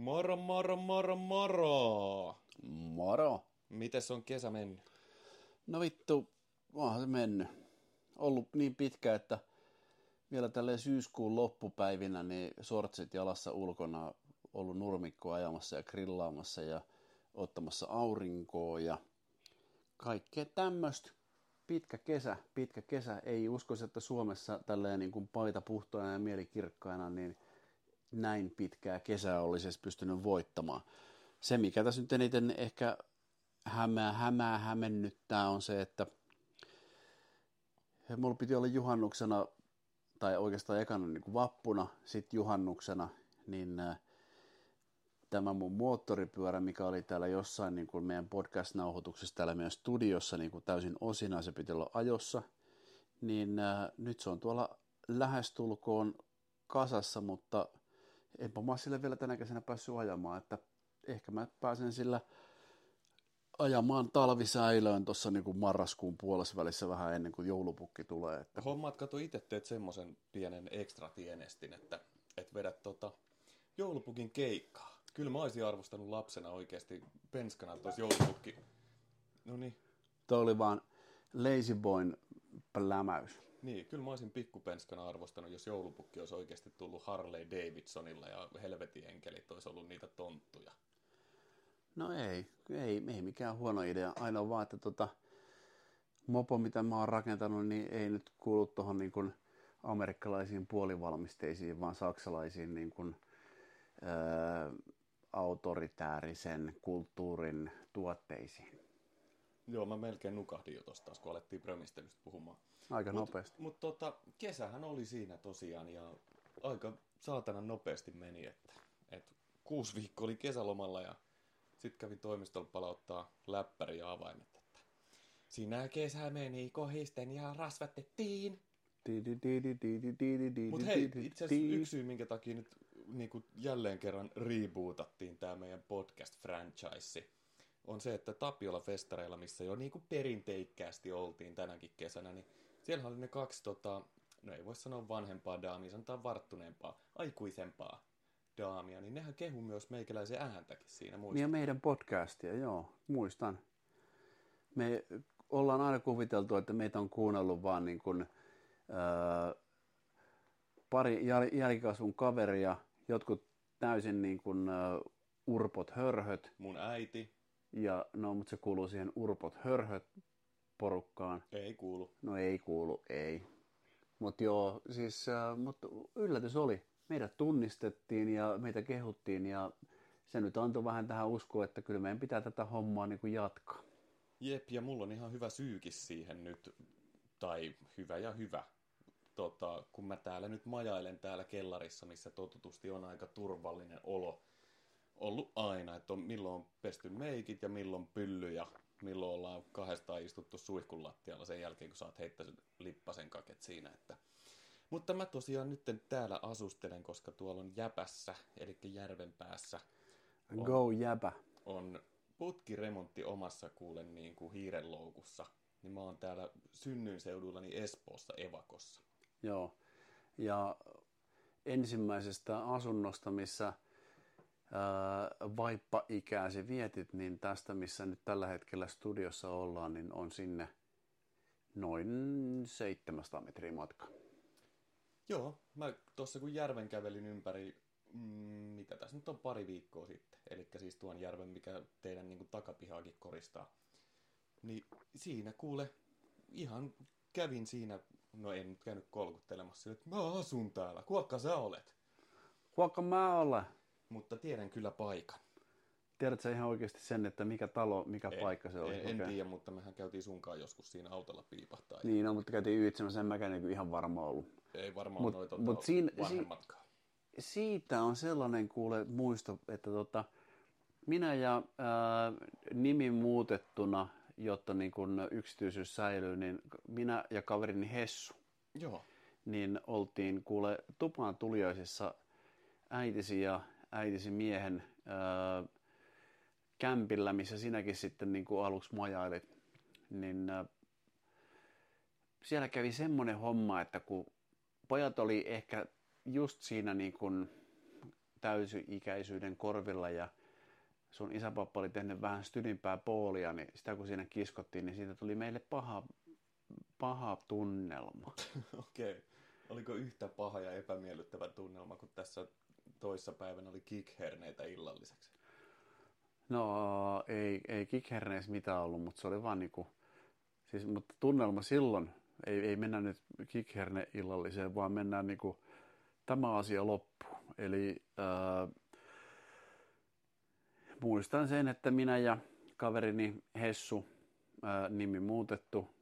Moro, moro, moro, moro! Moro. Mites on kesä mennyt? No vittu, onhan se mennyt. Ollut niin pitkä, että vielä tälle syyskuun loppupäivinä niin sortsit jalassa ulkona ollut nurmikko ajamassa ja grillaamassa ja ottamassa aurinkoa ja kaikkea tämmöistä. Pitkä kesä, pitkä kesä. Ei uskoisi, että Suomessa tälleen niin kuin paita puhtoina ja mieli kirkkaana, niin näin pitkää kesää olisi edes pystynyt voittamaan. Se, mikä tässä nyt eniten ehkä hämää, hämää hämennyttää on se, että mulla piti olla juhannuksena, tai oikeastaan ekana niin kuin vappuna, sitten juhannuksena, niin äh, tämä mun moottoripyörä, mikä oli täällä jossain niin kuin meidän podcast-nauhoituksessa täällä meidän studiossa niin kuin täysin osina, se piti olla ajossa, niin äh, nyt se on tuolla lähestulkoon kasassa, mutta enpä mä sille vielä tänä kesänä päässyt ajamaan, että ehkä mä pääsen sillä ajamaan talvisäilöön tuossa niin marraskuun puolessa välissä vähän ennen kuin joulupukki tulee. Että... Hommaat, kato itse teet semmoisen pienen ekstra tienestin, että, että vedät tota joulupukin keikkaa. Kyllä mä olisin arvostanut lapsena oikeasti penskana, että olisi joulupukki. No niin. Tuo oli vaan Lazy Boyn plämäys. Niin, kyllä mä olisin pikkupenskana arvostanut, jos joulupukki olisi oikeasti tullut Harley Davidsonilla ja helvetin enkelit olisi ollut niitä tonttuja. No ei, ei, ei mikään huono idea. Ainoa vaan, että tota, mopo, mitä mä oon rakentanut, niin ei nyt kuulu tuohon niin kuin amerikkalaisiin puolivalmisteisiin, vaan saksalaisiin niin kuin, ää, autoritäärisen kulttuurin tuotteisiin. Joo, mä melkein nukahdin jo tosta, kun alettiin brömistelystä puhumaan. Aika mut, nopeasti. Mutta tota, kesähän oli siinä tosiaan ja aika saatana nopeasti meni, että, että kuusi viikkoa oli kesälomalla ja sitten kävin toimistolla palauttaa läppäri ja avaimet. Että siinä kesä meni kohisten ja rasvatettiin. Mutta hei, itse asiassa yksi syy, minkä takia nyt niin kuin jälleen kerran rebootattiin tämä meidän podcast-franchise, on se, että Tapiola-festareilla, missä jo niin kuin perinteikkäästi oltiin tänäkin kesänä, niin siellä oli ne kaksi, tota, no ei voi sanoa vanhempaa daamia, sanotaan varttuneempaa, aikuisempaa daamia, niin nehän kehu myös meikäläisen ääntäkin siinä, muistat? Niin ja meidän podcastia, joo, muistan. Me ollaan aina kuviteltu, että meitä on kuunnellut vaan niin kuin, ää, pari jäl- jälkikasvun kaveria, jotkut täysin niin kuin, ää, urpot hörhöt. Mun äiti. Ja no, mutta se kuuluu siihen urpot hörhöt porukkaan. Ei kuulu. No ei kuulu, ei. Mutta joo, siis äh, mut yllätys oli. Meidät tunnistettiin ja meitä kehuttiin ja se nyt antoi vähän tähän uskoa, että kyllä meidän pitää tätä hommaa niin kuin jatkaa. Jep, ja mulla on ihan hyvä syykin siihen nyt, tai hyvä ja hyvä. Tota, kun mä täällä nyt majailen täällä kellarissa, missä totutusti on aika turvallinen olo ollut aina, että on, milloin on pesty meikit ja milloin pylly ja milloin ollaan kahdestaan istuttu suihkun lattialla sen jälkeen, kun sä oot heittänyt lippasen kaket siinä. Että... Mutta mä tosiaan nyt täällä asustelen, koska tuolla on Jäpässä, eli järven päässä. On, Go Jäpä. On putkiremontti omassa kuulen niin kuin hiirenloukussa. Niin mä oon täällä synnyinseudullani Espoossa Evakossa. Joo. Ja ensimmäisestä asunnosta, missä vaippa-ikääsi vietit, niin tästä, missä nyt tällä hetkellä studiossa ollaan, niin on sinne noin 700 metriä matka. Joo, mä tuossa kun järven kävelin ympäri, mm, mitä tässä nyt on pari viikkoa sitten, eli siis tuon järven, mikä teidän niin kuin, takapihaakin koristaa, niin siinä kuule, ihan kävin siinä, no en nyt käynyt kolkuttelemassa sille, että mä asun täällä, kuokka sä olet? Kuokka mä olen? Mutta tiedän kyllä paikan. Tiedätkö ihan oikeasti sen, että mikä talo, mikä en, paikka se oli? En, en tiedä, mutta mehän käytiin sunkaan joskus siinä autolla piipahtaa. Niin, no, mutta käytiin yhdessä, en mäkään niin ihan varma ollut. Ei varmaan mut, noita mut siinä, vanhemmatkaan. Si- siitä on sellainen kuule muisto, että tota, minä ja ää, nimi muutettuna, jotta niin kun yksityisyys säilyy, niin minä ja kaverini Hessu, Joo. niin oltiin kuule tupaan tuliaisissa äitisi ja äitisi miehen ää, kämpillä, missä sinäkin sitten niin kuin aluksi majailit, niin ää, siellä kävi semmoinen homma, että kun pojat oli ehkä just siinä niin kuin täysi-ikäisyyden korvilla ja sun isäpappa oli tehnyt vähän stydimpää poolia, niin sitä kun siinä kiskottiin, niin siitä tuli meille paha, paha tunnelma. Okei. Okay. Oliko yhtä paha ja epämiellyttävä tunnelma, kun tässä toissa päivänä oli kikherneitä illalliseksi? No ei, ei kikherneessä mitään ollut, mutta se oli vaan niinku, siis, mutta tunnelma silloin, ei, ei mennä nyt kikherne illalliseen, vaan mennään niinku tämä asia loppu. Eli ää, muistan sen, että minä ja kaverini Hessu, ää, nimi muutettu,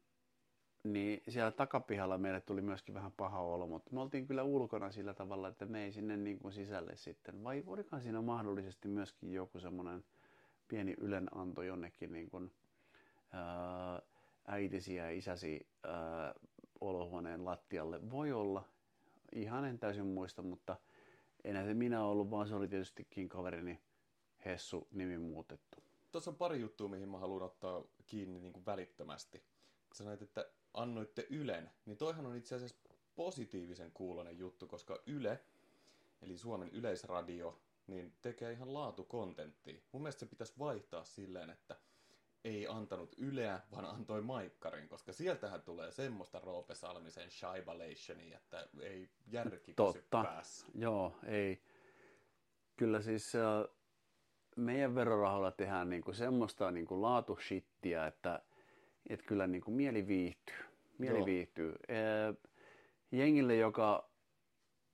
niin siellä takapihalla meille tuli myöskin vähän paha olo, mutta me oltiin kyllä ulkona sillä tavalla, että me ei sinne niin kuin sisälle sitten. Vai olikohan siinä mahdollisesti myöskin joku semmoinen pieni ylenanto jonnekin niin kuin, ää, äitisi ja isäsi ää, olohuoneen lattialle? Voi olla. Ihan en täysin muista, mutta enää se minä ollut, vaan se oli tietystikin kaverini Hessu nimi muutettu. Tuossa on pari juttua, mihin mä haluan ottaa kiinni niin kuin välittömästi. Sanoit, että annoitte Ylen, niin toihan on itse asiassa positiivisen kuulonen juttu, koska Yle, eli Suomen yleisradio, niin tekee ihan laatukontenttia. Mun mielestä se pitäisi vaihtaa silleen, että ei antanut Yleä, vaan antoi Maikkarin, koska sieltähän tulee semmoista Roope Salmisen shaibalationi, että ei järki Totta. päässä. Joo, ei. Kyllä siis äh, meidän verorahoilla tehdään niinku semmoista niinku laatushittiä, että et kyllä niinku mieli viihtyy. Mieli Joo. viihtyy. Äh, jengille, joka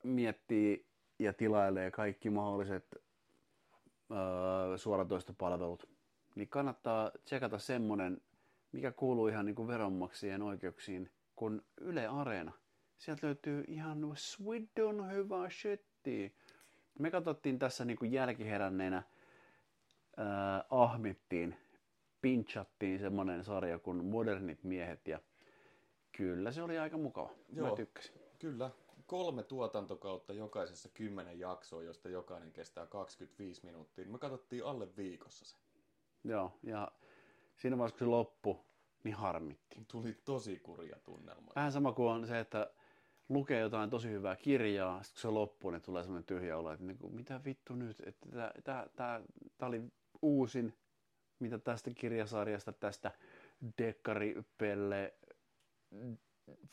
miettii ja tilailee kaikki mahdolliset äh, suoratoistopalvelut, niin kannattaa tsekata semmonen, mikä kuuluu ihan niinku veronmaksajien oikeuksiin, kuin Yle Areena. Sieltä löytyy ihan swidon hyvää shittiä. Me katsottiin tässä niinku jälkiheränneenä, ää, ahmittiin, pinchattiin semmonen sarja kuin Modernit miehet ja kyllä se oli aika mukava. Joo. Mä tykkäsin. Kyllä, kolme tuotantokautta jokaisessa kymmenen jaksoa, josta jokainen kestää 25 minuuttia. Me katsottiin alle viikossa se. Joo, ja siinä vaiheessa kun se loppui, niin harmitti. Tuli tosi kurja tunnelma. Vähän sama kuin on se, että lukee jotain tosi hyvää kirjaa, sitten kun se loppuu, niin tulee semmoinen tyhjä olo, että niin kuin, mitä vittu nyt, että tää oli uusin, mitä tästä kirjasarjasta, tästä dekkaripelle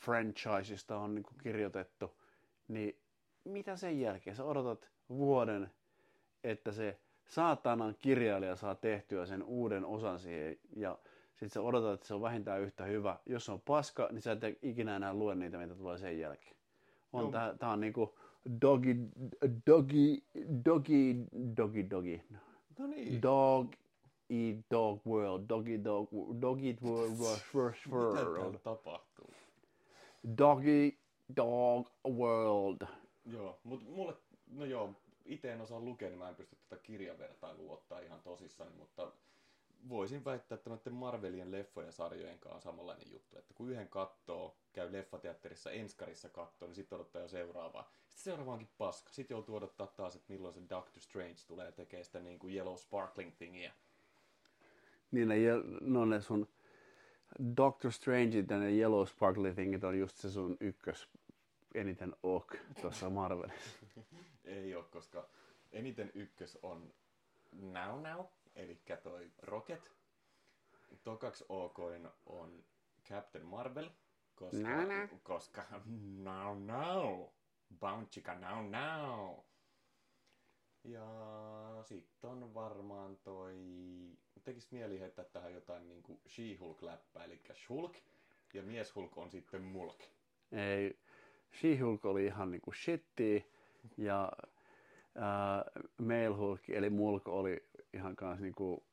franchisesta on niin kirjoitettu, niin mitä sen jälkeen? Sä odotat vuoden, että se saatanan kirjailija saa tehtyä sen uuden osan siihen ja sitten sä odotat, että se on vähintään yhtä hyvä. Jos se on paska, niin sä et ikinä enää lue niitä, mitä tulee sen jälkeen. On, tää, tää on niinku doggy, doggy, doggy, doggy, doggy. No niin. Dog eat dog world, doggy dog, dog eat world, first Mitä world. täällä tapahtuu? Doggy dog world. Joo, mutta mulle, no joo, itse en osaa lukea, niin mä en pysty tätä kirjavertailua ottaa ihan tosissani, mutta voisin väittää, että noiden Marvelien leffojen ja sarjojen kanssa on samanlainen juttu, että kun yhden kattoo, käy leffateatterissa enskarissa kattoo, niin sitten odottaa jo seuraavaa. Sitten seuraava onkin paska. Sitten joutuu odottaa taas, että milloin se Doctor Strange tulee tekemään sitä niin kuin Yellow Sparkling thingiä. Niin ne, no ne sun Doctor Strange ja ne Yellow Sparkly Thingit on just se sun ykkös eniten ok tuossa Marvelissa. Ei ole, koska eniten ykkös on Now Now, eli toi Rocket. Tokaksi okoin on Captain Marvel, koska, Now Now. koska Now Now, Bounchika Now Now. Ja sitten on varmaan toi, tekis mieli heittää tähän jotain niinku She-Hulk-läppää, eli Shulk, ja Mieshulk on sitten Mulk. Ei, She-Hulk oli ihan niinku shitti ja ää, Male Hulk eli Mulk oli ihan kans niinku,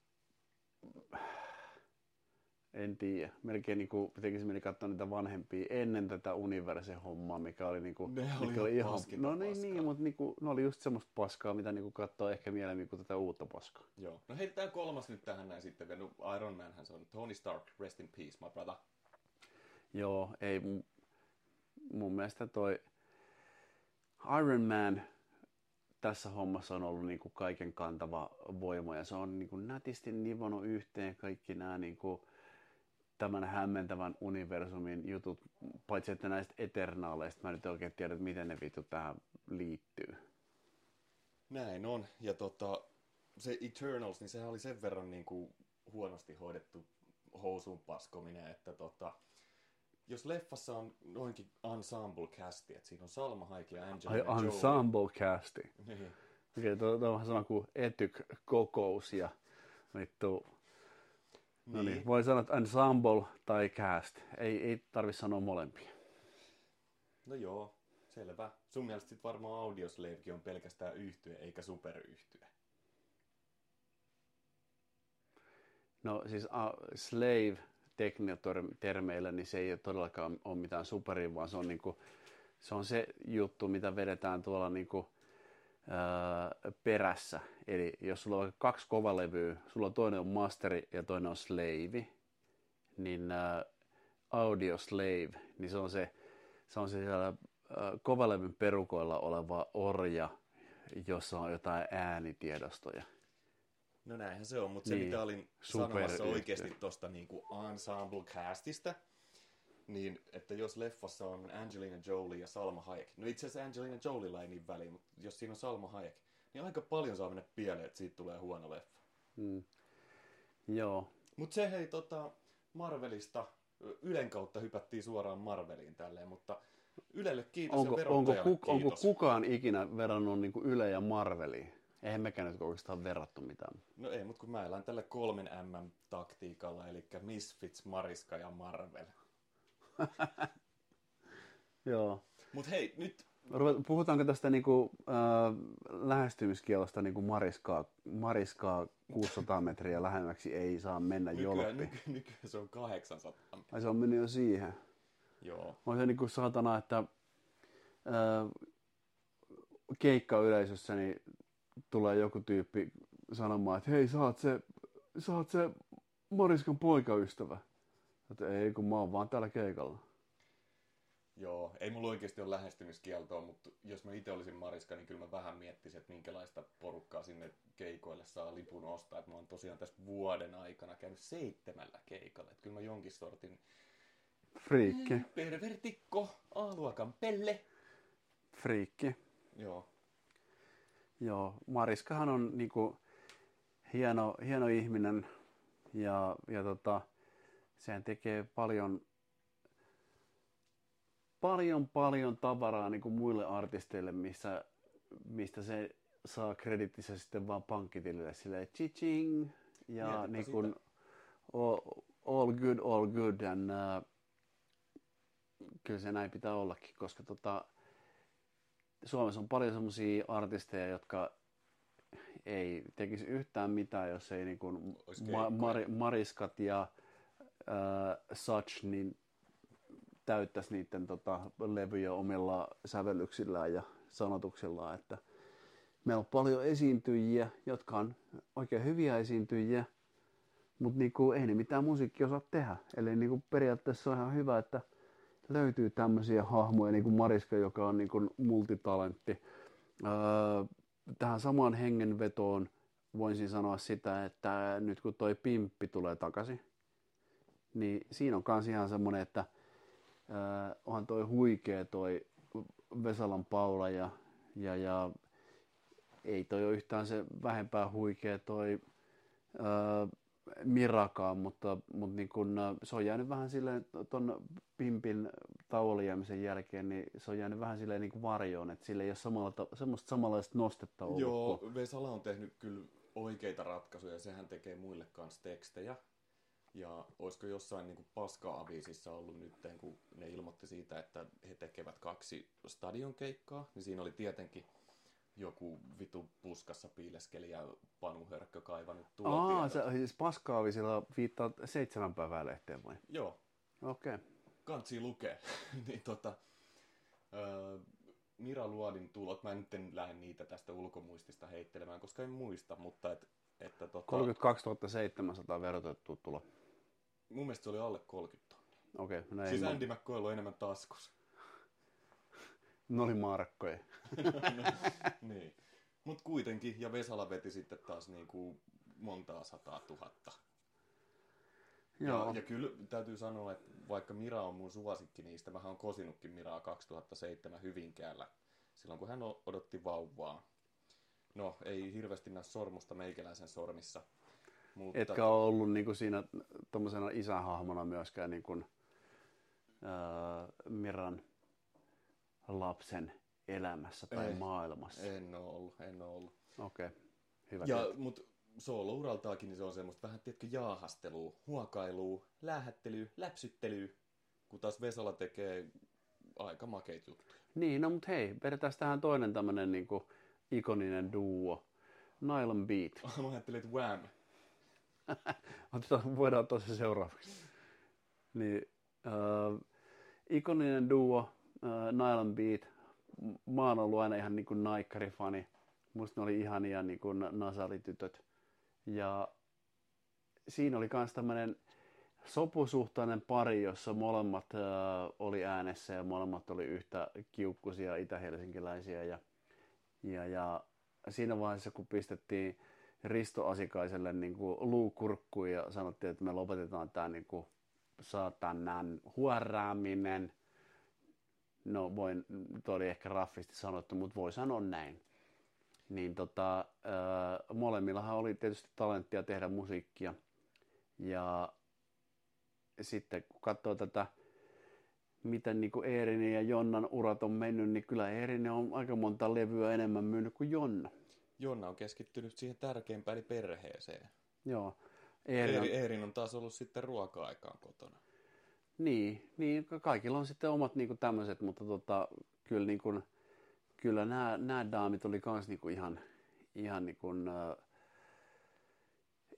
en tiedä, melkein niinku tekisi mieli katsoa niitä vanhempia ennen tätä Universe-hommaa, mikä oli niinku, Ne oli mikä ihan paskinta no niin, paskaa. niin, mutta niinku, ne oli just semmoista paskaa, mitä niinku katsoo ehkä mieluummin kuin tätä uutta paskaa. Joo. No heitetään kolmas nyt tähän näin sitten vielä. No, Iron Manhän se on. Tony Stark, rest in peace, my brother. Joo, ei mun, mun mielestä toi Iron Man tässä hommassa on ollut niinku kaiken kantava voima ja se on niinku nätisti nivonut yhteen kaikki nämä niinku tämän hämmentävän universumin jutut, paitsi että näistä eternaaleista mä nyt oikein tiedä, että miten ne vittu tähän liittyy. Näin on. Ja tota, se Eternals, niin sehän oli sen verran niin kuin huonosti hoidettu housuun paskominen, että tota, jos leffassa on noinkin ensemble casti, että siinä on Salma Hayek ja Angelina Ai Jolie. ensemble casti. Niin. Okei, tuo on vähän sama kuin etyk-kokous ja vittu. No niin, Niin. voi sanoa, että ensemble tai cast. Ei, ei tarvi sanoa molempia. No joo, selvä. Sun mielestä sit varmaan Audioslavekin on pelkästään yhtye eikä superyhtye. No siis uh, slave tekniotermeillä, niin se ei todellakaan ole mitään superia, vaan se on, niinku, se on se juttu, mitä vedetään tuolla niinku, perässä. Eli jos sulla on vaikka kaksi kovalevyä, sulla on toinen on masteri ja toinen on slave, niin ää, audio slave, niin se on se, se, on se siellä kovalevyn perukoilla oleva orja, jossa on jotain äänitiedostoja. No näinhän se on, mutta se Niin, mitä olin sanomassa oikeasti tosta niinku ensemble castista, niin että jos leffassa on Angelina Jolie ja Salma Hayek, no itse asiassa Angelina Joliella ei niin väliä, mutta jos siinä on Salma Hayek, niin aika paljon saa mennä pieleen, että siitä tulee huono leffa. Mm. Joo, Mutta se hei tota Marvelista, Ylen kautta hypättiin suoraan Marveliin tälleen, mutta Ylelle kiitos onko, ja onko, ku, onko kiitos. kukaan ikinä verrannut niin Yle ja Marveliin? Eihän mekään nyt oikeastaan verrattu mitään. No ei, mutta kun mä elän tällä kolmen M-taktiikalla, eli Misfits, Mariska ja Marvel. Joo. Mut hei, nyt Puhutaanko tästä niinku, äh, lähestymiskielosta niinku mariskaa, mariskaa 600 metriä lähemmäksi ei saa mennä nykyään, jolppi? nyky, nykyään se on 800. Ai se on mennyt jo siihen. Joo. On se niinku saatana, että äh, keikkayleisössä niin tulee joku tyyppi sanomaan, että hei, oot se, oot se Mariskan poikaystävä. Että ei, kun mä oon vaan täällä keikalla. Joo, ei mulla oikeasti ole lähestymiskieltoa, mutta jos mä itse olisin Mariska, niin kyllä mä vähän miettisin, että minkälaista porukkaa sinne keikoille saa lipun ostaa. Että mä oon tosiaan tästä vuoden aikana käynyt seitsemällä keikalla. Että kyllä mä jonkin sortin Friikki, pervertikko, A-luokan pelle. friikki. Joo. Joo, Mariskahan on niinku hieno, hieno ihminen ja, ja tota, sehän tekee paljon, paljon, paljon tavaraa niinku muille artisteille, missä, mistä se saa kredittinsä sitten vaan pankkitilille silleen chiching ja Mietipä niin sitä. kuin all, all good, all good and uh, kyllä se näin pitää ollakin, koska tota, Suomessa on paljon semmoisia artisteja, jotka ei tekisi yhtään mitään, jos ei niin kuin ma-. Mari- Mariskat ja äh, such niin täyttäisi niiden tota, levyjä omilla sävellyksillään ja sanotuksillaan, että meillä on paljon esiintyjiä, jotka on oikein hyviä esiintyjiä, mutta niinku, ei ne mitään musiikkia osaa tehdä. Eli niinku, periaatteessa on ihan hyvä, että löytyy tämmöisiä hahmoja, niin kuin Mariska, joka on niin kuin multitalentti. Öö, tähän samaan hengenvetoon voisin sanoa sitä, että nyt kun toi Pimppi tulee takaisin, niin siinä on kans ihan semmoinen, että öö, onhan toi huikea toi Vesalan Paula ja, ja, ja ei toi ole yhtään se vähempää huikea toi öö, Mirakaan, mutta, mutta niin kun, se on jäänyt vähän silleen ton Pimpin tauolle jäämisen jälkeen, niin se on jäänyt vähän silleen niin kuin varjoon, että sille ei ole samalla, ta- semmoista samanlaista nostetta ollut. Joo, Vesala on tehnyt kyllä oikeita ratkaisuja. Sehän tekee muille kanssa tekstejä. Ja olisiko jossain niin paska-aviisissa ollut nyt, kun ne ilmoitti siitä, että he tekevät kaksi stadionkeikkaa, niin siinä oli tietenkin joku vitu puskassa piileskeli ja Panu Hörkkö kaivannut tuotiedot. Aa, se siis paskaavi sillä viittaa seitsemän päivää lehteen vai? Joo, Okei. Okay. kansi lukee. niin tota, öö, Mira Luodin tulot, mä nyt en lähde niitä tästä ulkomuistista heittelemään, koska en muista, mutta et, että tota, 32 700 verotettu tulo. Mun mielestä se oli alle 30 tonnia. Okei, okay, no ei Siis Andy McCoy on enemmän taskus. Ne oli markkoja. niin. Mut kuitenkin, ja Vesala veti sitten taas niinku montaa sataa tuhatta. Joo. Ja, ja kyllä täytyy sanoa, että vaikka Mira on mun suosikki niistä, mä oon kosinutkin Miraa 2007 Hyvinkäällä, silloin kun hän odotti vauvaa. No, ei hirveästi näe sormusta meikäläisen sormissa. Mutta... Etkä ole ollut niin kuin siinä tuommoisena isähahmona myöskään niin kuin, äh, Miran lapsen elämässä tai Ei. maailmassa. En ole ollut, en ole ollut. Okei, okay. hyvä. Ja, tietää. mut soolo-uraltaakin niin se on semmoista vähän, tiedätkö, jaahastelua, huokailua, lähettelyä, läpsyttelyä, kun taas Vesala tekee aika makeit juttuja. Niin, no mut hei, vedetään tähän toinen tämmönen niin kuin, ikoninen duo. Nylon Beat. Mä ajattelin, että Wham! Otetaan, voidaan ottaa se seuraavaksi. Niin, äh, ikoninen duo, äh, Nylon Beat. Mä oon ollut aina ihan niin kuin Naikkari-fani. Musta ne oli ihania niin kuin nasalitytöt. Ja siinä oli myös tämmöinen sopusuhtainen pari, jossa molemmat äh, oli äänessä ja molemmat oli yhtä kiukkuisia itä-helsinkiläisiä. Ja, ja, ja siinä vaiheessa, kun pistettiin Risto Asikaiselle niin kuin luukurkkuun ja sanottiin, että me lopetetaan tämä niin kuin saatanan huoraaminen. No voin, toi oli ehkä raffisti sanottu, mutta voi sanoa näin. Niin tota, äh, molemmillahan oli tietysti talenttia tehdä musiikkia. Ja sitten kun katsoo tätä, miten niin kuin Eerinin ja Jonnan urat on mennyt, niin kyllä Eerinen on aika monta levyä enemmän myynyt kuin Jonna. Jonna on keskittynyt siihen tärkeimpään, eli perheeseen. Joo. Eerin on, Eeri, Eerin on taas ollut sitten ruoka-aikaan kotona. niin, niin, ka- kaikilla on sitten omat niin tämmöiset, mutta tota, kyllä, niin kuin, kyllä nämä, nämä daamit oli kans niin kuin ihan, ihan, niin kuin, äh,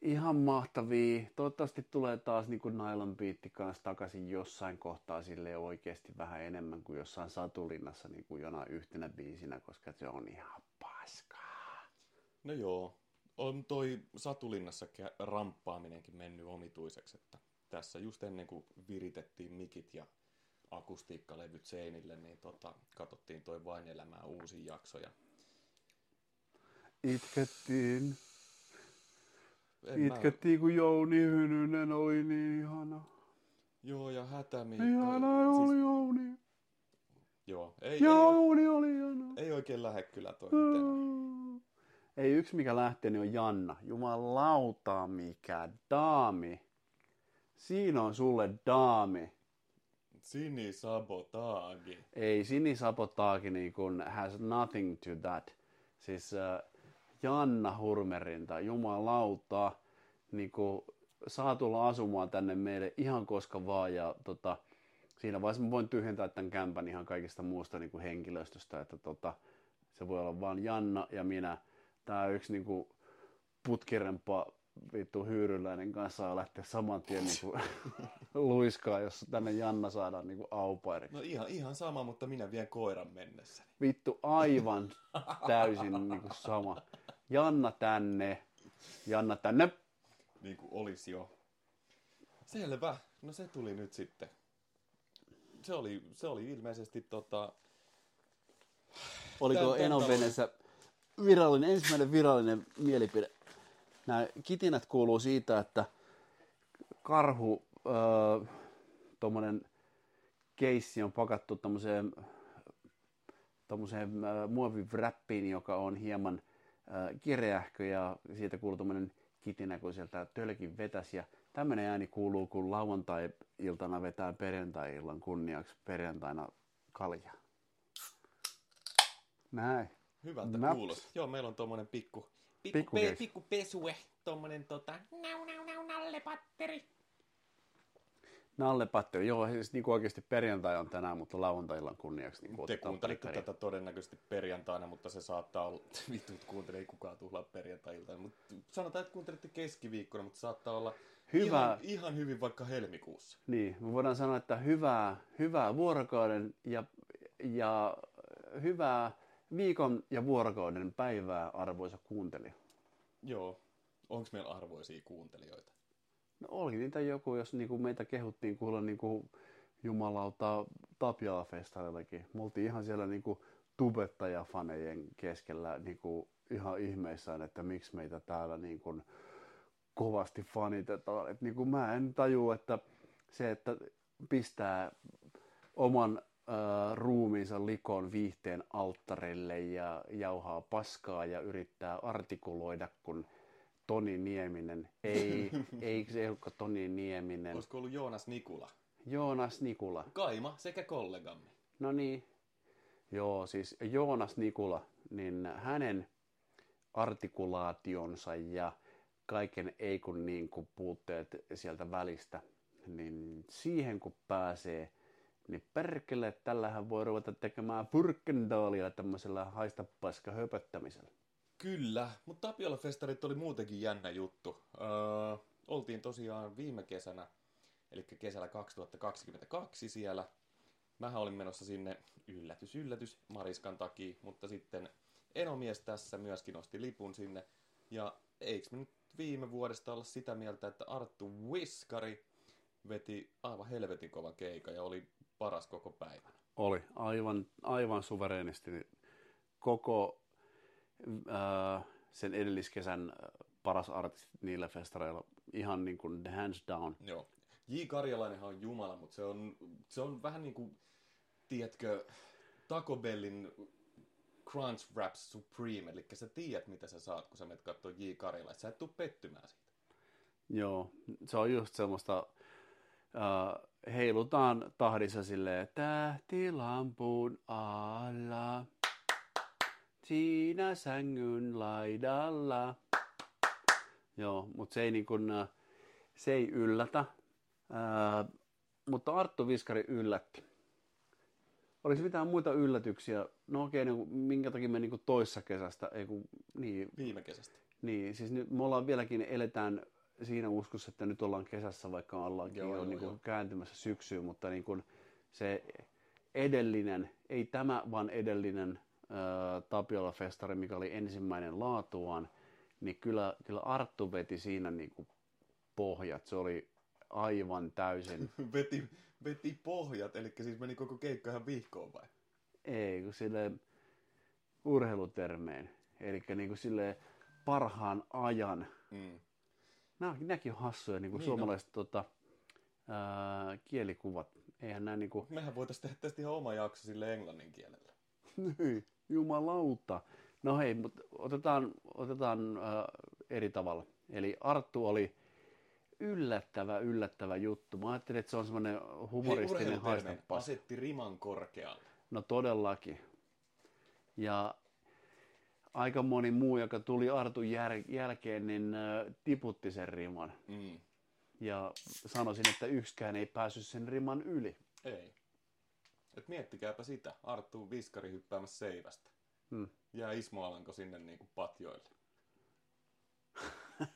ihan mahtavia. Toivottavasti tulee taas niin kuin Nylon Beatti kanssa takaisin jossain kohtaa sille oikeasti vähän enemmän kuin jossain Satulinnassa niin kuin jonain yhtenä biisinä, koska se on ihan. No joo, on toi Satulinnassa ramppaaminenkin mennyt omituiseksi, että tässä just ennen kuin viritettiin mikit ja akustiikkalevyt seinille, niin tota, katsottiin toi Vain elämää uusi jakso. Ja Itkettiin, en mä, itkettiin kun Jouni Hynynen oli niin ihana. joo, ja Hätämiikka. Ihana oli Jouni. joo, ei, ei, Jouni oli ihana. ei oikein lähde kyllä toi. Ei yksi mikä lähtee, niin on Janna. Jumalauta mikä daami. Siinä on sulle daami. Sini sabotaagi. Ei Sini Sabotaagi niin kun has nothing to that. Siis äh, Janna Hurmerinta, jumalauta, niin kun saa tulla asumaan tänne meille ihan koska vaan. Ja tota, siinä vaiheessa mä voin tyhjentää tämän kämpän ihan kaikista muusta niin kuin henkilöstöstä, että tota, se voi olla vaan Janna ja minä. Tää yksi niin kuin putkirempa vittu hyyryläinen kanssa saa lähteä saman tien niin kuin, luiskaa, jos tänne Janna saadaan niin kuin aupairiksi. No ihan, ihan sama, mutta minä vien koiran mennessä. Vittu aivan täysin niin kuin sama. Janna tänne, Janna tänne. Niin kuin olisi jo. Selvä. No se tuli nyt sitten. Se oli, se oli ilmeisesti tota... Oliko Enon veneessä virallinen, ensimmäinen virallinen mielipide? Nämä kitinät kuuluu siitä, että karhu, öö, tuommoinen keissi on pakattu tommoseen, tommoseen öö, muovivräppiin, joka on hieman öö, kireähkö ja siitä kuuluu tommonen kitinä, kun sieltä tölkin vetäisi. Ja tämmöinen ääni kuuluu, kun lauantai-iltana vetää perjantai-illan kunniaksi perjantaina kaljaa. Näin. Hyvältä Naps. kuulosti. Joo, meillä on tommonen pikku... Pikku Pikku, pe, pikku pesue. Tommonen tota... Nau, nau, nau, nallepatteri. Nalle Patteri, joo, siis niin kuin oikeasti perjantai on tänään, mutta lauantai-illan kunniaksi niin Te kuuntelitte pelikäri. tätä todennäköisesti perjantaina, mutta se saattaa olla... Vittu, kuuntele, ei kukaan tuhlaa perjantai Mutta sanotaan, että kuuntelitte keskiviikkona, mutta saattaa olla Hyvä. Ihan, ihan hyvin vaikka helmikuussa. Niin, me voidaan sanoa, että hyvää, hyvää vuorokauden ja, ja hyvää viikon ja vuorokauden päivää, arvoisa kuuntelija. Joo. Onko meillä arvoisia kuuntelijoita? No oli niitä joku, jos niinku meitä kehuttiin kuulla niinku jumalauta Tapiola-festareillakin. Me oltiin ihan siellä niinku tubettajafanejen keskellä niinku ihan ihmeissään, että miksi meitä täällä niinku kovasti fanitetaan. Et niinku mä en tajua, että se, että pistää oman äh, ruumiinsa likoon viihteen alttarille ja jauhaa paskaa ja yrittää artikuloida, kun Toni Nieminen, ei, ei se olekaan Toni Nieminen, Olisiko ollut Joonas Nikula? Joonas Nikula. Kaima sekä kollegamme. No niin, joo, siis Joonas Nikula, niin hänen artikulaationsa ja kaiken ei kun niin kuin puutteet sieltä välistä, niin siihen kun pääsee, niin perkele, tällähän voi ruveta tekemään purkkendaalia tämmöisellä haista paska höpöttämisellä. Kyllä, mutta Tapiola-festarit oli muutenkin jännä juttu. Öö, oltiin tosiaan viime kesänä, eli kesällä 2022 siellä. Mähän olin menossa sinne yllätys, yllätys Mariskan takia, mutta sitten Enomies tässä myöskin osti lipun sinne. Ja eikö me nyt viime vuodesta olla sitä mieltä, että Arttu Wiskari veti aivan helvetin kovan keikan ja oli paras koko päivän. Oli aivan, aivan suvereenisti koko ää, sen edelliskesän äh, paras artisti niillä festareilla. Ihan niin kuin the hands down. Joo. J. Karjalainenhan on jumala, mutta se on, se on vähän niin kuin, tiedätkö, Taco Bellin Crunch Wraps Supreme, eli sä tiedät, mitä sä saat, kun sä menet katsoa J. Karjalaista. Sä et tuu pettymään siitä. Joo, se on just semmoista, äh, heilutaan tahdissa silleen, tähtilampun alla, siinä sängyn laidalla. Joo, mutta se ei niin kuin, äh, se ei yllätä, äh, mutta Arttu Viskari yllätti. Oliko mitään muita yllätyksiä? No okei, niin kuin, minkä takia me niin kuin toissa kesästä, ei kun, niin, Viime kesästä. niin, siis nyt me ollaan vieläkin, eletään siinä uskossa, että nyt ollaan kesässä, vaikka ollaankin Joo, jo joo, niin kuin joo. kääntymässä syksyyn, mutta niin kuin se edellinen, ei tämä, vaan edellinen ää, Tapiola-festari, mikä oli ensimmäinen laatuaan, niin kyllä, kyllä Arttu veti siinä niin kuin pohjat. Se oli aivan täysin, veti, veti pohjat, eli siis meni koko keikka ihan vihkoon vai? ei kun sille urheilutermein, eli niin kuin sille parhaan ajan Mm. Nämä, nämäkin on hassuja niin kuin Niin niin suomalaiset tota, ää, kielikuvat. Eihän nämä niin kuin, Mehän voitaisiin tehdä tästä ihan oma jakso sille englannin kielellä. Hyi, jumalauta. No hei, mutta otetaan, otetaan ää, eri tavalla. Eli Arttu oli yllättävä, yllättävä juttu. Mä ajattelin, että se on semmoinen humoristinen haistapas. asetti riman korkealle. No todellakin. Ja aika moni muu, joka tuli Artun jär- jälkeen, niin ää, tiputti sen riman. Mm. Ja sanoisin, että yksikään ei päässyt sen riman yli. Ei. Et miettikääpä sitä. Arttu Viskari hyppäämässä seivästä. Hmm. Jää Ismo Alanko sinne niinku patjoille.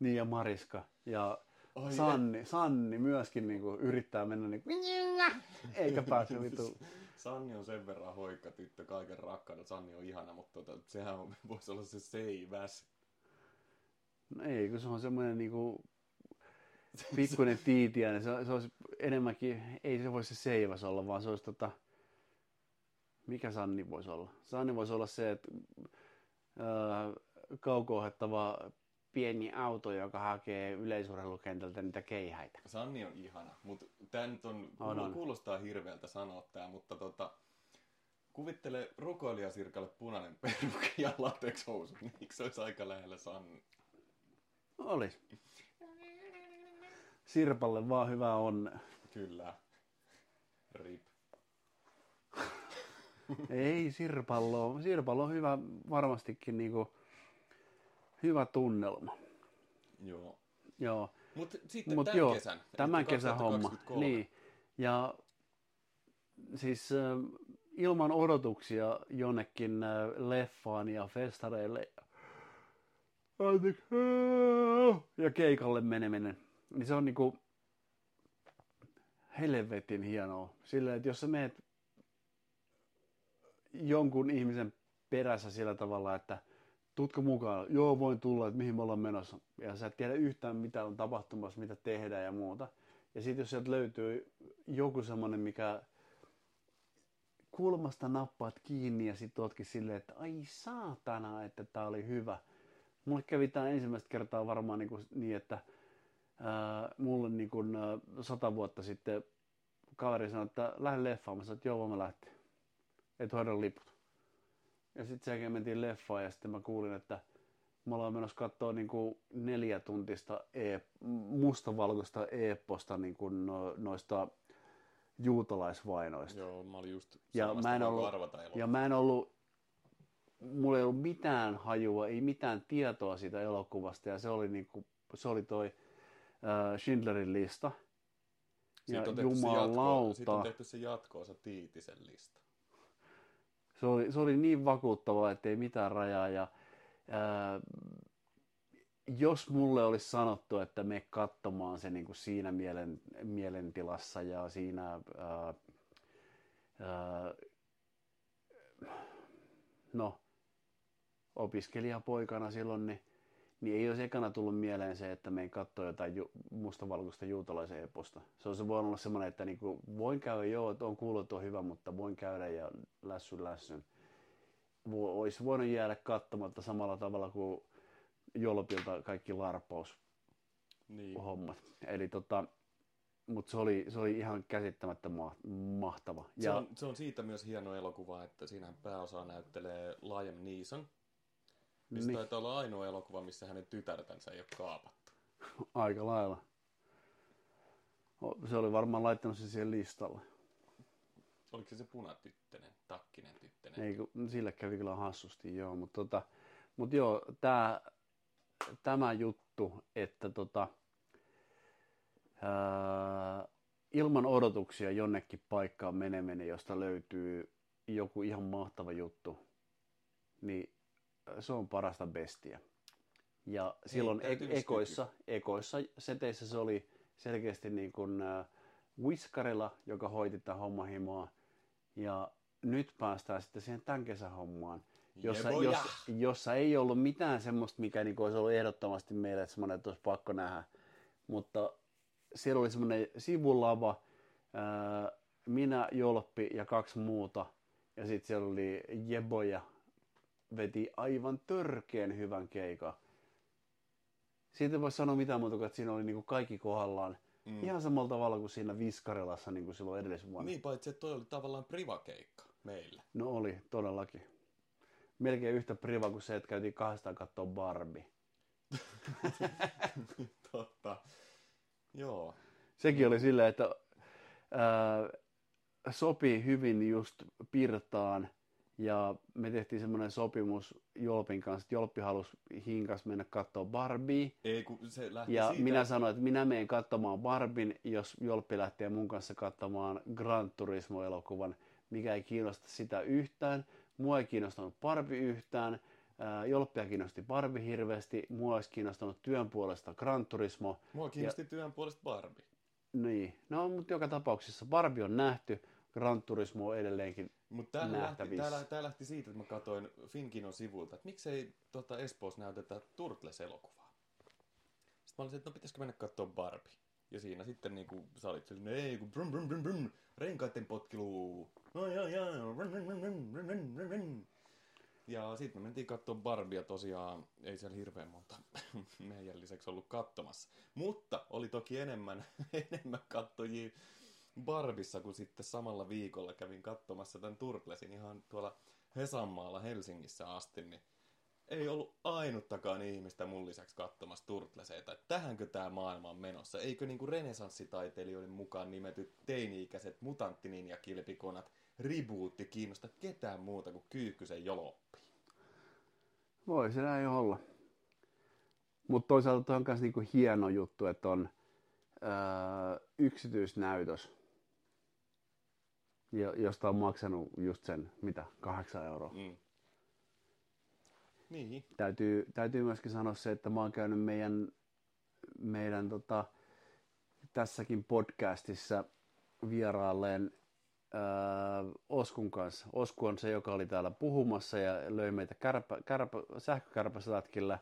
Niin ja Mariska ja Ai Sanni, Sanni myöskin niinku yrittää mennä niinku, eikä pääse vitu. Sanni on sen verran hoikka tyttö kaiken rakkaudella. Sanni on ihana, mutta tota, sehän on, voisi olla se seiväs. No ei, kun se on semmoinen niinku pikkuinen tiitiäinen. Se, se olisi enemmänkin, ei se voisi se seivas olla, vaan se olisi tota, mikä Sanni voisi olla? Sanni voisi olla se, että ää, kauko pieni auto, joka hakee yleisurheilukentältä niitä keihäitä. Sanni on ihana, mutta tämä nyt on, On, on. kuulostaa hirveältä sanoa tämä, mutta tota, kuvittele rukoilijasirkalle punainen perukki ja latex housut, niin se olisi aika lähellä Sanni? Olis. Sirpalle vaan hyvää onnea. Kyllä. Rip. Ei Sirpallo. Sirpallo on hyvä, varmastikin niinku, hyvä tunnelma. Joo. Joo. Mutta sitten Mut tämän joo, kesän. Tämän kesän homma. 2023. Niin. Ja siis äh, ilman odotuksia jonnekin äh, leffaan ja festareille ja keikalle meneminen, niin se on niinku helvetin hienoa. Silleen, että jos sä meet jonkun ihmisen perässä sillä tavalla, että tutko mukaan, joo voin tulla, että mihin me ollaan menossa. Ja sä et tiedä yhtään mitä on tapahtumassa, mitä tehdään ja muuta. Ja sitten jos sieltä löytyy joku semmoinen, mikä kulmasta nappaat kiinni ja sitten ootkin silleen, että ai saatana, että tää oli hyvä. Mulle kävi tää ensimmäistä kertaa varmaan niin, kuin, niin että ää, mulle niin kuin, ää, sata vuotta sitten kaveri sanoi, että lähde leffaan. Mä sanoin, että joo, voimme lähteä. Et hoida liput. Ja sitten sen jälkeen mentiin leffaan ja sitten mä kuulin, että me ollaan menossa katsoa niin kuin neljä tuntista e- mustavalkoista eepposta niin kuin no, noista juutalaisvainoista. Joo, mä olin just Ja mä en voinko ollut- arvata elokuvaa. Ja mä en ollut, mulla ei ollut mitään hajua, ei mitään tietoa siitä elokuvasta ja se oli, niin kuin, se oli toi äh, Schindlerin lista. Siitä ja on tehty se jatko, jumalauta. siitä on tehty se jatkoosa Tiitisen lista. Se oli, se oli niin vakuuttavaa, että ei mitään rajaa. Ja, ää, jos mulle olisi sanottu, että me katsomaan se niin kuin siinä mielen, mielentilassa ja siinä ää, ää, no, opiskelijapoikana silloin, niin, niin ei olisi ekana tullut mieleen se, että me katsoa jotain ju, mustavalkoista juutalaisen eposta. Se olisi voinut olla semmoinen, että niin kuin, voin käydä, joo, on kuullut, että on hyvä, mutta voin käydä ja lässyn lässyn. Vo, olisi voinut jäädä katsomatta samalla tavalla kuin Jolpilta kaikki larpaus Niin. hommat. Eli tota, mutta se oli, se oli ihan käsittämättä ma- mahtava. Se, Ja on, se on siitä myös hieno elokuva, että siinähän pääosaa näyttelee Liam Neeson. Se Niin. taitaa olla ainoa elokuva, missä hänen tytärtänsä ei ole kaapattu. aika lailla. Se oli varmaan laittanut sen siihen listalle. Oliko se se punatyttönen, takkinen tyttönen? Ei, kun sille kävi kyllä hassusti, joo. Mutta tota, mut joo, tää, tämä juttu, että tota, ää, ilman odotuksia jonnekin paikkaan meneminen, josta löytyy joku ihan mahtava juttu, niin se on parasta bestiä. Ja silloin täytyy e- ekoissa, ekoissa seteissä se oli selkeästi niin kuin äh, Whiskarilla, joka hoiti tämän homman himaa. Ja nyt päästään sitten siihen tämän kesän hommaan, jossa, Jeboja! jos, jossa ei ollut mitään semmoista, mikä niin olisi ollut ehdottomasti meille että semmoinen, että olisi pakko nähdä. Mutta siellä oli semmoinen sivulava, minä, Jolppi ja kaksi muuta. Ja sitten siellä oli Jeboja, veti aivan törkeän hyvän keikan. Siitä ei voi sanoa mitään muuta että siinä oli niin kuin kaikki kohdallaan. Mm. Mm. Ihan samalla tavalla kuin siinä Viskarelassa niin kuin silloin edellisvuonna. Niin, paitsi että toi oli tavallaan privakeikka meillä. No oli, todellakin. Melkein yhtä priva kuin se, että käytiin kahdestaan katsoa Barbie. Totta. Joo. Sekin oli silleen, että ää, sopii hyvin just Pirtaan ja me tehtiin semmoinen sopimus Jolpin kanssa, että Jolppi halusi hinkas mennä katsoa Barbie. Ei, kun se lähti Ja siitä, minä sanoin, että minä menen katsomaan Barbin, jos Jolppi lähtee mun kanssa katsomaan Gran Turismo-elokuvan, mikä ei kiinnosta sitä yhtään. Mua ei kiinnostanut Barbie yhtään. Ää, Jolppia kiinnosti Barbie hirveästi. Mua olisi kiinnostanut työn puolesta Gran Turismo. Mua kiinnosti työn puolesta Barbie. Niin, no mutta joka tapauksessa Barbie on nähty. Gran Turismo on edelleenkin. Mutta tämä lähti, tää lähti, tää lähti siitä, että mä katsoin Finkinon sivuilta, että miksei tota Espoossa näytetä Turtles-elokuvaa. Sitten mä olisin, että no pitäisikö mennä katsoa Barbie. Ja siinä sitten niinku sä olit sellainen, ei kun brum brum brum brum, renkaiden potkilu No joo joo, brum brum brum brum brum brum brum. Ja sitten me mentiin katsoa Barbia tosiaan, ei siellä hirveän monta meidän lisäksi ollut katsomassa. Mutta oli toki enemmän, enemmän katsojia Barbissa, kun sitten samalla viikolla kävin katsomassa tämän Turtlesin ihan tuolla Hesanmaalla Helsingissä asti, niin ei ollut ainuttakaan ihmistä mun lisäksi katsomassa Turtleseita. Että tähänkö tämä maailma on menossa? Eikö niinku renesanssitaiteilijoiden mukaan nimetyt teini-ikäiset mutanttininjakilpikonat rebootti kiinnosta ketään muuta kuin Kyykkysen joloppi? Voi se näin olla. Mutta toisaalta toi on myös niinku hieno juttu, että on ää, yksityisnäytös, jo- josta on maksanut just sen, mitä, kahdeksan euroa. Mm. Niin, Täytyy, täytyy myöskin sanoa se, että mä oon käynyt meidän, meidän tota, tässäkin podcastissa vieraalleen ää, Oskun kanssa. Osku on se, joka oli täällä puhumassa ja löi meitä kärpä, kärpä, sähkökärpäsätkillä.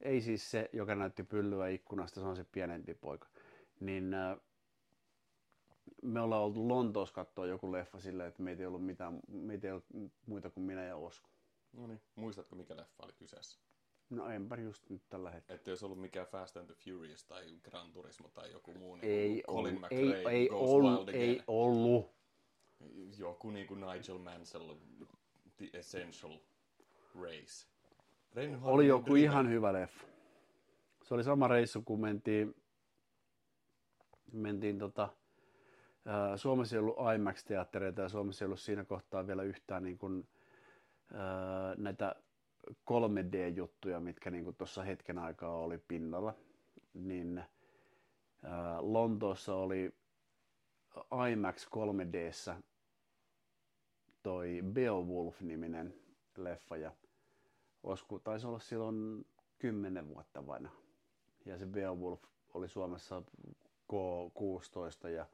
Ei siis se, joka näytti pyllyä ikkunasta, se on se pienempi poika. Niin ää, me ollaan oltu Lontoossa katsoa joku leffa silleen, että meitä ei ollut, mitään, meitä ei ollut muita kuin minä ja Osku. no niin. Muistatko mikä leffa oli kyseessä? No enpä just nyt tällä hetkellä. Että jos ollut mikään Fast and the Furious tai Gran Turismo tai joku muu, niin Ei Colin ollut, ei, McRae ei, goes ollut, ei ollut. Joku niin kuin Nigel Mansell, The Essential Race. Reinhard Oli joku River. ihan hyvä leffa. Se oli sama reissu, kun mentiin, mentiin tota, Suomessa ei ollut IMAX-teattereita ja Suomessa ei ollut siinä kohtaa vielä yhtään niin kuin, ää, näitä 3D-juttuja, mitkä niin tuossa hetken aikaa oli pinnalla. Niin ää, Lontoossa oli IMAX 3Dssä toi Beowulf-niminen leffa ja olisiko, taisi olla silloin 10 vuotta vanha. Ja se Beowulf oli Suomessa K16 ja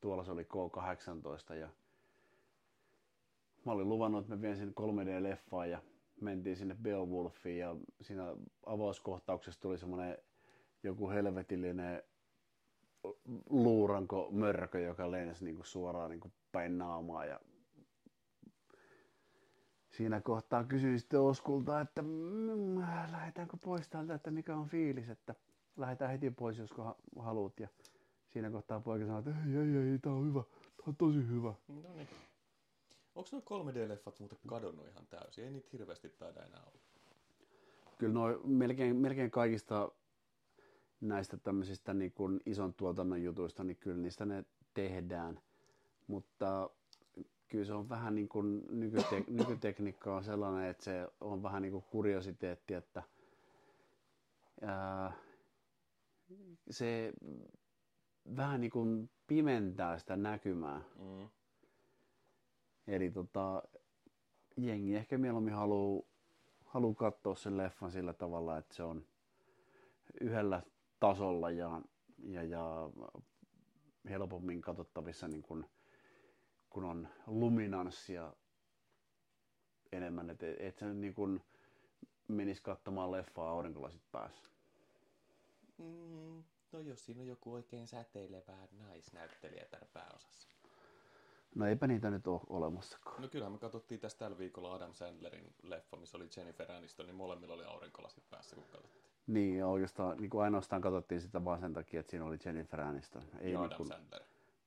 tuolla se oli K18 ja mä olin luvannut, että mä vien sinne 3D-leffaan ja mentiin sinne Beowulfiin ja siinä avauskohtauksessa tuli semmoinen joku helvetillinen luuranko mörkö, joka lensi niinku suoraan niinku päin naamaa ja siinä kohtaa kysyin sitten Oskulta, että mm, lähdetäänkö pois täältä, että mikä on fiilis, että lähdetään heti pois, jos ha- haluat. Ja siinä kohtaa poika sanoi, että ei, ei, ei, tää on hyvä, tää on tosi hyvä. No niin. Onko nuo 3D-leffat muuten kadonnut ihan täysin? Ei niitä hirveästi taida enää olla. Kyllä noin melkein, melkein kaikista näistä tämmöisistä niin kuin ison tuotannon jutuista, niin kyllä niistä ne tehdään. Mutta kyllä se on vähän niin kuin nykyte- nykytekniikka on sellainen, että se on vähän niin kuin kuriositeetti, että ää, se vähän niin kuin pimentää sitä näkymää. Mm. Eli tota, jengi ehkä mieluummin haluaa haluu katsoa sen leffan sillä tavalla, että se on yhdellä tasolla ja, ja, ja helpommin katsottavissa, niin kun, kun on luminanssia enemmän, että et se niin kun menisi katsomaan leffaa aurinkolasit päässä. Mm, no jos siinä on joku oikein säteilevä naisnäyttelijä täällä pääosassa. No eipä niitä nyt ole olemassakaan. No kyllähän me katsottiin tästä tällä viikolla Adam Sandlerin leffa, missä oli Jennifer Aniston, niin molemmilla oli aurinkolasit päässä, kun katsottiin. Niin, oikeastaan niin kuin ainoastaan katsottiin sitä vaan sen takia, että siinä oli Jennifer Aniston. Ei ja niin Adam kuin, Sandler.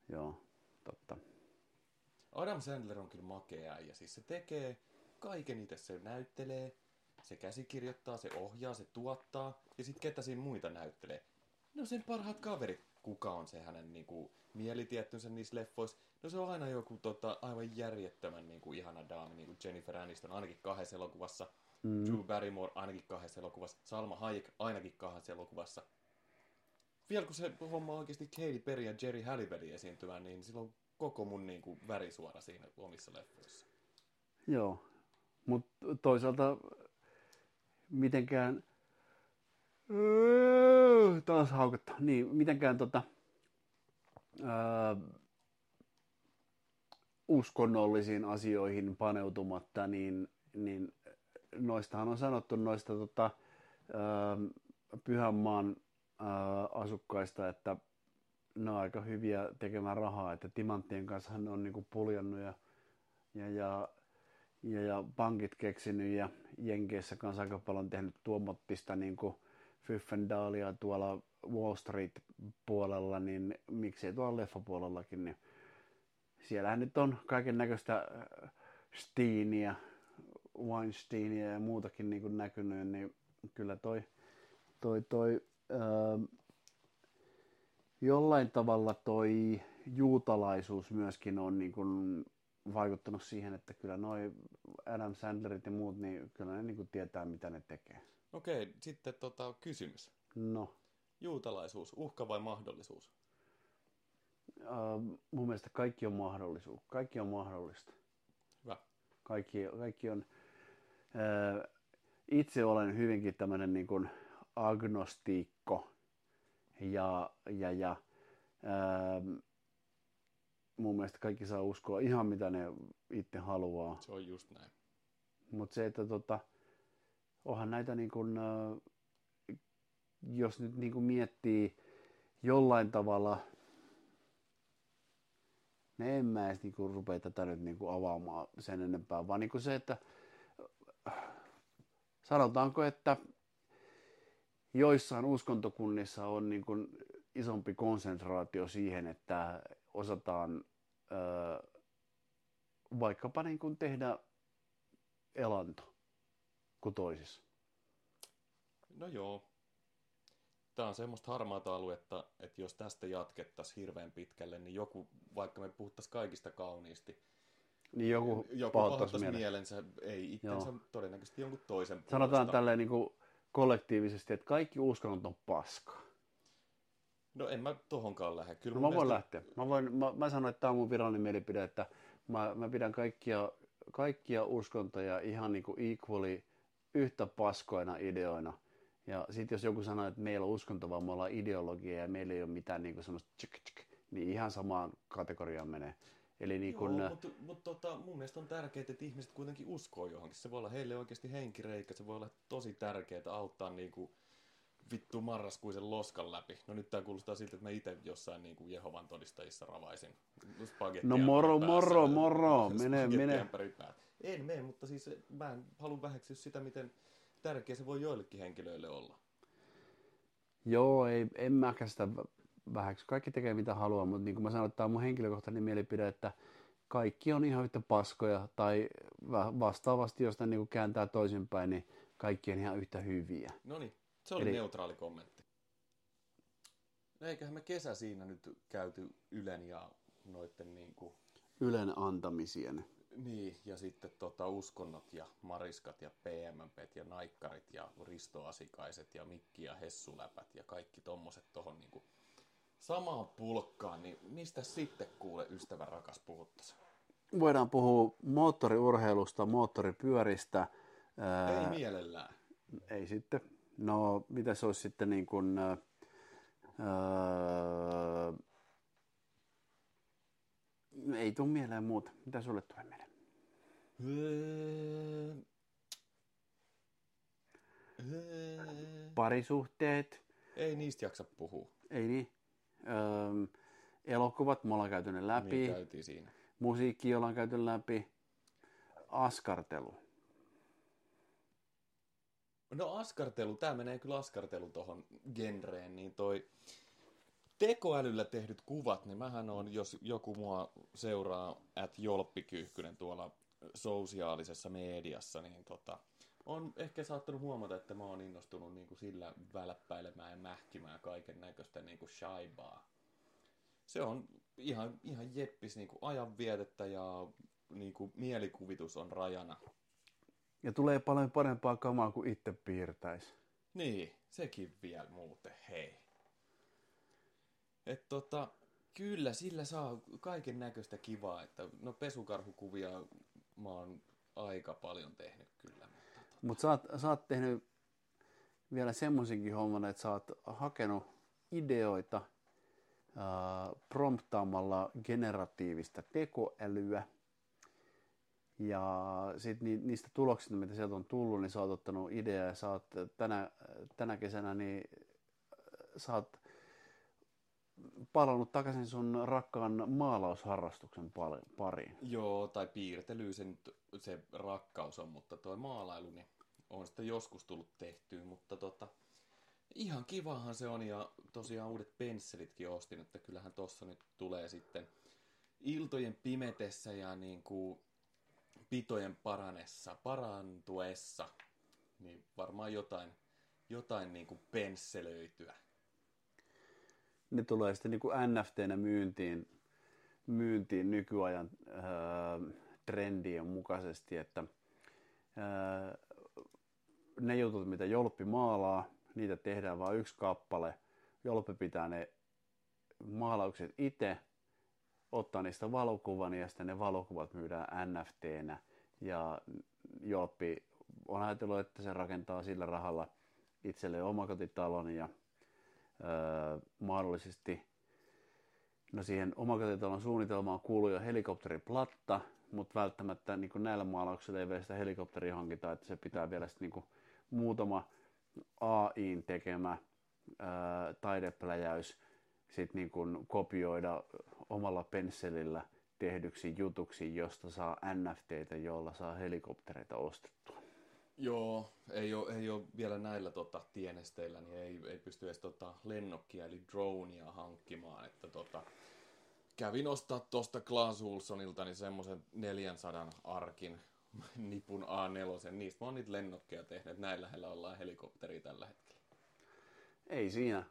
Joo, totta. Adam Sandler on kyllä makea ja siis se tekee kaiken itse. Se näyttelee, se käsikirjoittaa, se ohjaa, se tuottaa ja sitten ketä siinä muita näyttelee. No sen parhaat kaverit. Kuka on se hänen niinku, mielitiettynsä niissä leffoissa? No se on aina joku tota, aivan järjettömän niinku, ihana daami, niin kuin Jennifer Aniston ainakin kahdessa elokuvassa. Mm. Drew Barrymore ainakin kahdessa elokuvassa. Salma Hayek ainakin kahdessa elokuvassa. Vielä kun se homma oikeasti Katy Perry ja Jerry Halliwell esiintymään, niin silloin koko mun niin kuin, värisuora siinä omissa leffoissa. Joo, mutta toisaalta mitenkään Öö, taas hauketta. Niin, mitenkään tota, ää, uskonnollisiin asioihin paneutumatta, niin, niin noistahan on sanottu noista tota, ää, Pyhänmaan ää, asukkaista, että ne on aika hyviä tekemään rahaa, että timanttien kanssa ne on niinku puljannut ja, ja, ja, ja, ja pankit keksinyt ja Jenkeissä kanssa aika paljon tehnyt tuomottista niinku Fyffendaalia tuolla Wall Street puolella, niin miksei tuolla leffapuolellakin, niin siellähän nyt on kaiken näköistä Steiniä, Weinsteinia ja muutakin niin kuin näkynyt, niin kyllä toi, toi, toi ää, jollain tavalla toi juutalaisuus myöskin on niin kuin vaikuttanut siihen, että kyllä noi Adam Sandlerit ja muut, niin kyllä ne niin kuin tietää, mitä ne tekee. Okei, sitten tota, kysymys. No, Juutalaisuus, uhka vai mahdollisuus? äh, mun mielestä kaikki on mahdollisuus. Kaikki on mahdollista. Hyvä. Kaikki, kaikki on... Äh, itse olen hyvinkin tämmöinen niin kuin agnostiikko ja, ja, ja äh, mun mielestä kaikki saa uskoa ihan mitä ne itse haluaa. Se on just näin. Mutta se, että tota, onhan näitä niin kuin, jos nyt niin kuin miettii jollain tavalla, ne en mä edes niin kuin rupea tätä nyt niin kuin avaamaan sen enempää, vaan niin kuin se, että sanotaanko, että joissain uskontokunnissa on niin kuin isompi konsentraatio siihen, että osataan ö, vaikkapa niin kuin tehdä elanto kuin toisissa. No joo. Tämä on semmoista harmaata aluetta, että jos tästä jatkettaisiin hirveän pitkälle, niin joku, vaikka me puhuttaisiin kaikista kauniisti, Niin joku, joku pahoittaisi pahoittaisi mielen. mielensä, ei itsensä, Joo. todennäköisesti jonkun toisen Sanotaan puolesta. tälleen niin kuin kollektiivisesti, että kaikki uskonnot on paskaa. No en mä tohonkaan lähde. Kyllä No mä voin mielestä- lähteä. Mä, voin, mä, mä sanon, että tämä on mun virallinen mielipide, että mä, mä pidän kaikkia, kaikkia uskontoja ihan niin kuin equally yhtä paskoina ideoina. Ja sitten jos joku sanoo, että meillä on uskonto, vaan me ollaan ideologia ja meillä ei ole mitään niin kuin semmoista tsk, tsk, niin ihan samaan kategoriaan menee. Eli niin kuin, Joo, mutta, mutta tota, mun mielestä on tärkeää, että ihmiset kuitenkin uskoo johonkin. Se voi olla heille oikeasti henkireikä, se voi olla tosi tärkeää auttaa niinku vittu marraskuisen loskan läpi. No nyt tää kuulostaa siltä, että mä itse jossain niinku Jehovan todistajissa ravaisin spagettia. No moro, moro, moro. Mene, mene. En mene, mutta siis mä en halua väheksyä sitä, miten tärkeä se voi joillekin henkilöille olla. Joo, ei, en mäkään sitä vähäksi. Kaikki tekee mitä haluaa, mutta niin kuin mä sanoin, tämä on mun henkilökohtainen mielipide, että kaikki on ihan yhtä paskoja, tai va- vastaavasti, jos niin kuin kääntää toisinpäin, niin kaikki on ihan yhtä hyviä. No niin, se oli Eli- neutraali kommentti. No eiköhän me kesä siinä nyt käyty Ylen ja noitten niinku, Ylen antamisen. Niin, ja sitten tota uskonnot ja mariskat ja PMMPt ja naikkarit ja ristoasikaiset ja mikki ja hessuläpät ja kaikki tommoset tohon niinku samaan pulkkaan, niin mistä sitten kuule ystävä rakas puhuttas? Voidaan puhua moottoriurheilusta, moottoripyöristä. Ei Ää, mielellään. ei sitten. No, mitä se olisi sitten niin kuin... Ää, ää, ei tule mieleen muuta. Mitä sulle tulee mieleen? Öö... Parisuhteet, Ei niistä jaksa puhua. ei niin. Öö, elokuvat, me ollaan käyty ne läpi. Niin käytiin siinä. Musiikki ollaan käyty läpi. Askartelu. No askartelu, tämä menee kyllä askartelu tohon genreen, niin toi tekoälyllä tehdyt kuvat, niin mähän on, jos joku mua seuraa at Jolppikyyhkynen tuolla sosiaalisessa mediassa, niin tota, on ehkä saattanut huomata, että mä oon innostunut niin kuin sillä välppäilemään ja mähkimään kaiken näköistä niin shaibaa. Se on ihan, ihan jeppis niin kuin ajanvietettä ja niin kuin mielikuvitus on rajana. Ja tulee paljon parempaa kamaa kuin itse piirtäisi. Niin, sekin vielä muuten, hei. Et tota, kyllä sillä saa kaiken näköistä kivaa, että no pesukarhukuvia mä oon aika paljon tehnyt kyllä. Mutta tota, Mutta sä, oot- sä oot tehnyt vielä semmoisenkin homman, että sä oot hakenut ideoita ää, promptaamalla generatiivista tekoälyä. Ja sitten ni, niistä tuloksista, mitä sieltä on tullut, niin sä oot ottanut ideaa ja sä oot tänä, tänä kesänä niin sä oot palannut takaisin sun rakkaan maalausharrastuksen pariin. joo, tai piirtely se, nyt, se rakkaus on, mutta toi maalailu, niin on sitä joskus tullut tehtyä, mutta tota, ihan kivahan se on ja tosiaan uudet pensselitkin ostin, että kyllähän tossa nyt tulee sitten iltojen pimetessä ja niin kuin pitojen paranessa, parantuessa, niin varmaan jotain, jotain niin kuin pensselöityä. Ne tulee sitten niin kuin NFTnä myyntiin, myyntiin nykyajan ää, trendien mukaisesti, että ää, ne jutut, mitä Jolppi maalaa, niitä tehdään vain yksi kappale. Jolppi pitää ne maalaukset itse, ottaa niistä valokuvan ja sitten ne valokuvat myydään NFTnä. Ja Jolppi on ajatellut, että se rakentaa sillä rahalla itselleen omakotitalon ja öö, mahdollisesti no siihen omakotitalon suunnitelmaan kuuluu jo helikopteriplatta, mutta välttämättä niin kuin näillä maalauksilla ei vielä sitä helikopteria hankita, että se pitää vielä sitten niin kuin muutama AIin tekemä ää, taidepläjäys sit niin kuin kopioida omalla pensselillä tehdyksi jutuksi, josta saa NFTitä, jolla saa helikoptereita ostettua. Joo, ei ole, ei ole vielä näillä tota, tienesteillä, niin ei, ei pysty edes tota, lennokkia eli dronea hankkimaan. Että, tota, kävin ostaa tuosta Klaas Ulssonilta niin semmoisen 400 arkin nipun A4. Niistä mä oon niitä lennokkeja tehnyt. Näin lähellä ollaan helikopteri tällä hetkellä. Ei siinä.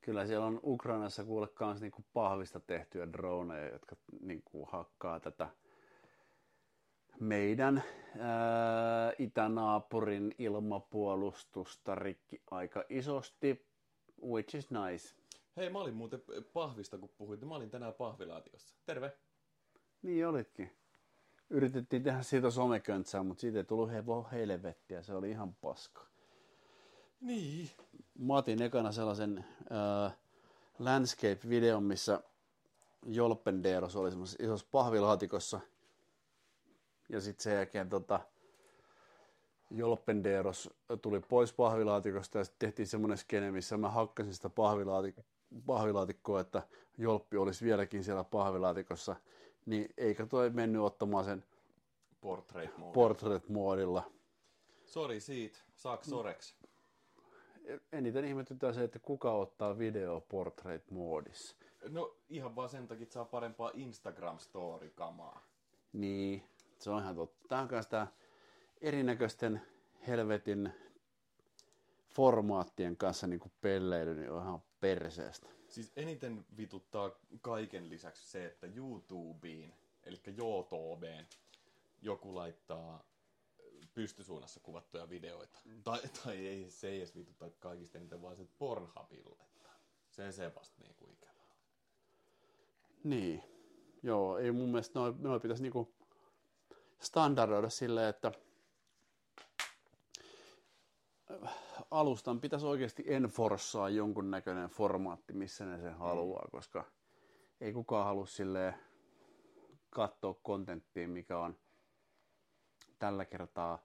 Kyllä siellä on Ukrainassa kuule kans niinku pahvista tehtyjä droneja, jotka niinku hakkaa tätä meidän ää, itänaapurin ilmapuolustusta rikki aika isosti, which is nice. Hei, mä olin muuten pahvista, kun puhuit. Mä olin tänään pahvilaatiossa. Terve. Niin olitkin. Yritettiin tehdä siitä someköntsää, mutta siitä ei tullut hevo helvettiä. Se oli ihan paska. Niin. Mä otin ekana sellaisen äh, landscape-videon, missä Jolpenderos oli semmoisessa isossa pahvilaatikossa. Ja sitten sen jälkeen tota, Jolpenderos tuli pois pahvilaatikosta ja sitten tehtiin semmoinen skene, missä mä hakkasin sitä pahvilaatik- pahvilaatikkoa, että Jolppi olisi vieläkin siellä pahvilaatikossa. Niin eikä toi mennyt ottamaan sen Portrait portrait-moodilla. Sori siitä. Saaks soreks? Eniten ihmetyttää se, että kuka ottaa video portrait-moodissa. No ihan vaan sen takia, että saa parempaa Instagram-story-kamaa. Niin, se on ihan totta. Tämä on myös tämä erinäköisten helvetin formaattien kanssa niin kuin pelleily, niin on ihan perseestä. Siis eniten vituttaa kaiken lisäksi se, että YouTubeen, eli YouTubeen, joku laittaa pystysuunnassa kuvattuja videoita. Mm. Tai, tai ei, se ei edes vituttaa kaikista eniten, vaan se laittaa. Se se vasta niinku ikävää. Niin. Joo, ei mun mielestä noin noi pitäisi niinku standardoida silleen, että alustan pitäisi oikeasti enforssaa jonkunnäköinen formaatti, missä ne sen haluaa, koska ei kukaan halua silleen katsoa kontenttia, mikä on tällä kertaa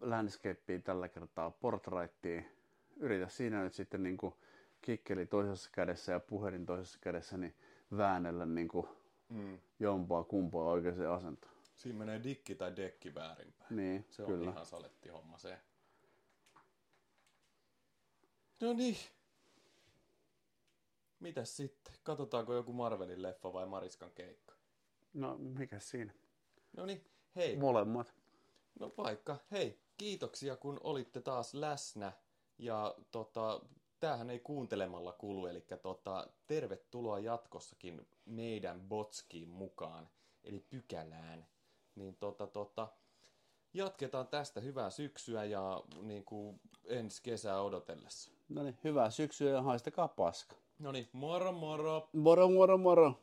landscapea, tällä kertaa portraittia. Yritä siinä nyt sitten niin kuin kikkeli toisessa kädessä ja puhelin toisessa kädessä niin väännellä niin kuin Mm. jompaa kumpaa oikeaan asentoon. Siinä menee dikki tai dekki väärinpäin. Niin, Se on kyllä. ihan saletti homma se. No niin. Mitäs sitten? Katsotaanko joku Marvelin leffa vai Mariskan keikka? No, mikä siinä? No niin, hei. Molemmat. No vaikka, hei, kiitoksia kun olitte taas läsnä. Ja tota, tämähän ei kuuntelemalla kulu, eli tota, tervetuloa jatkossakin meidän botskiin mukaan, eli pykälään. Niin tota, tota, jatketaan tästä hyvää syksyä ja niin kuin ensi kesää odotellessa. No niin, hyvää syksyä ja haistakaa paska. No niin, moro moro! Moro, moro, moro.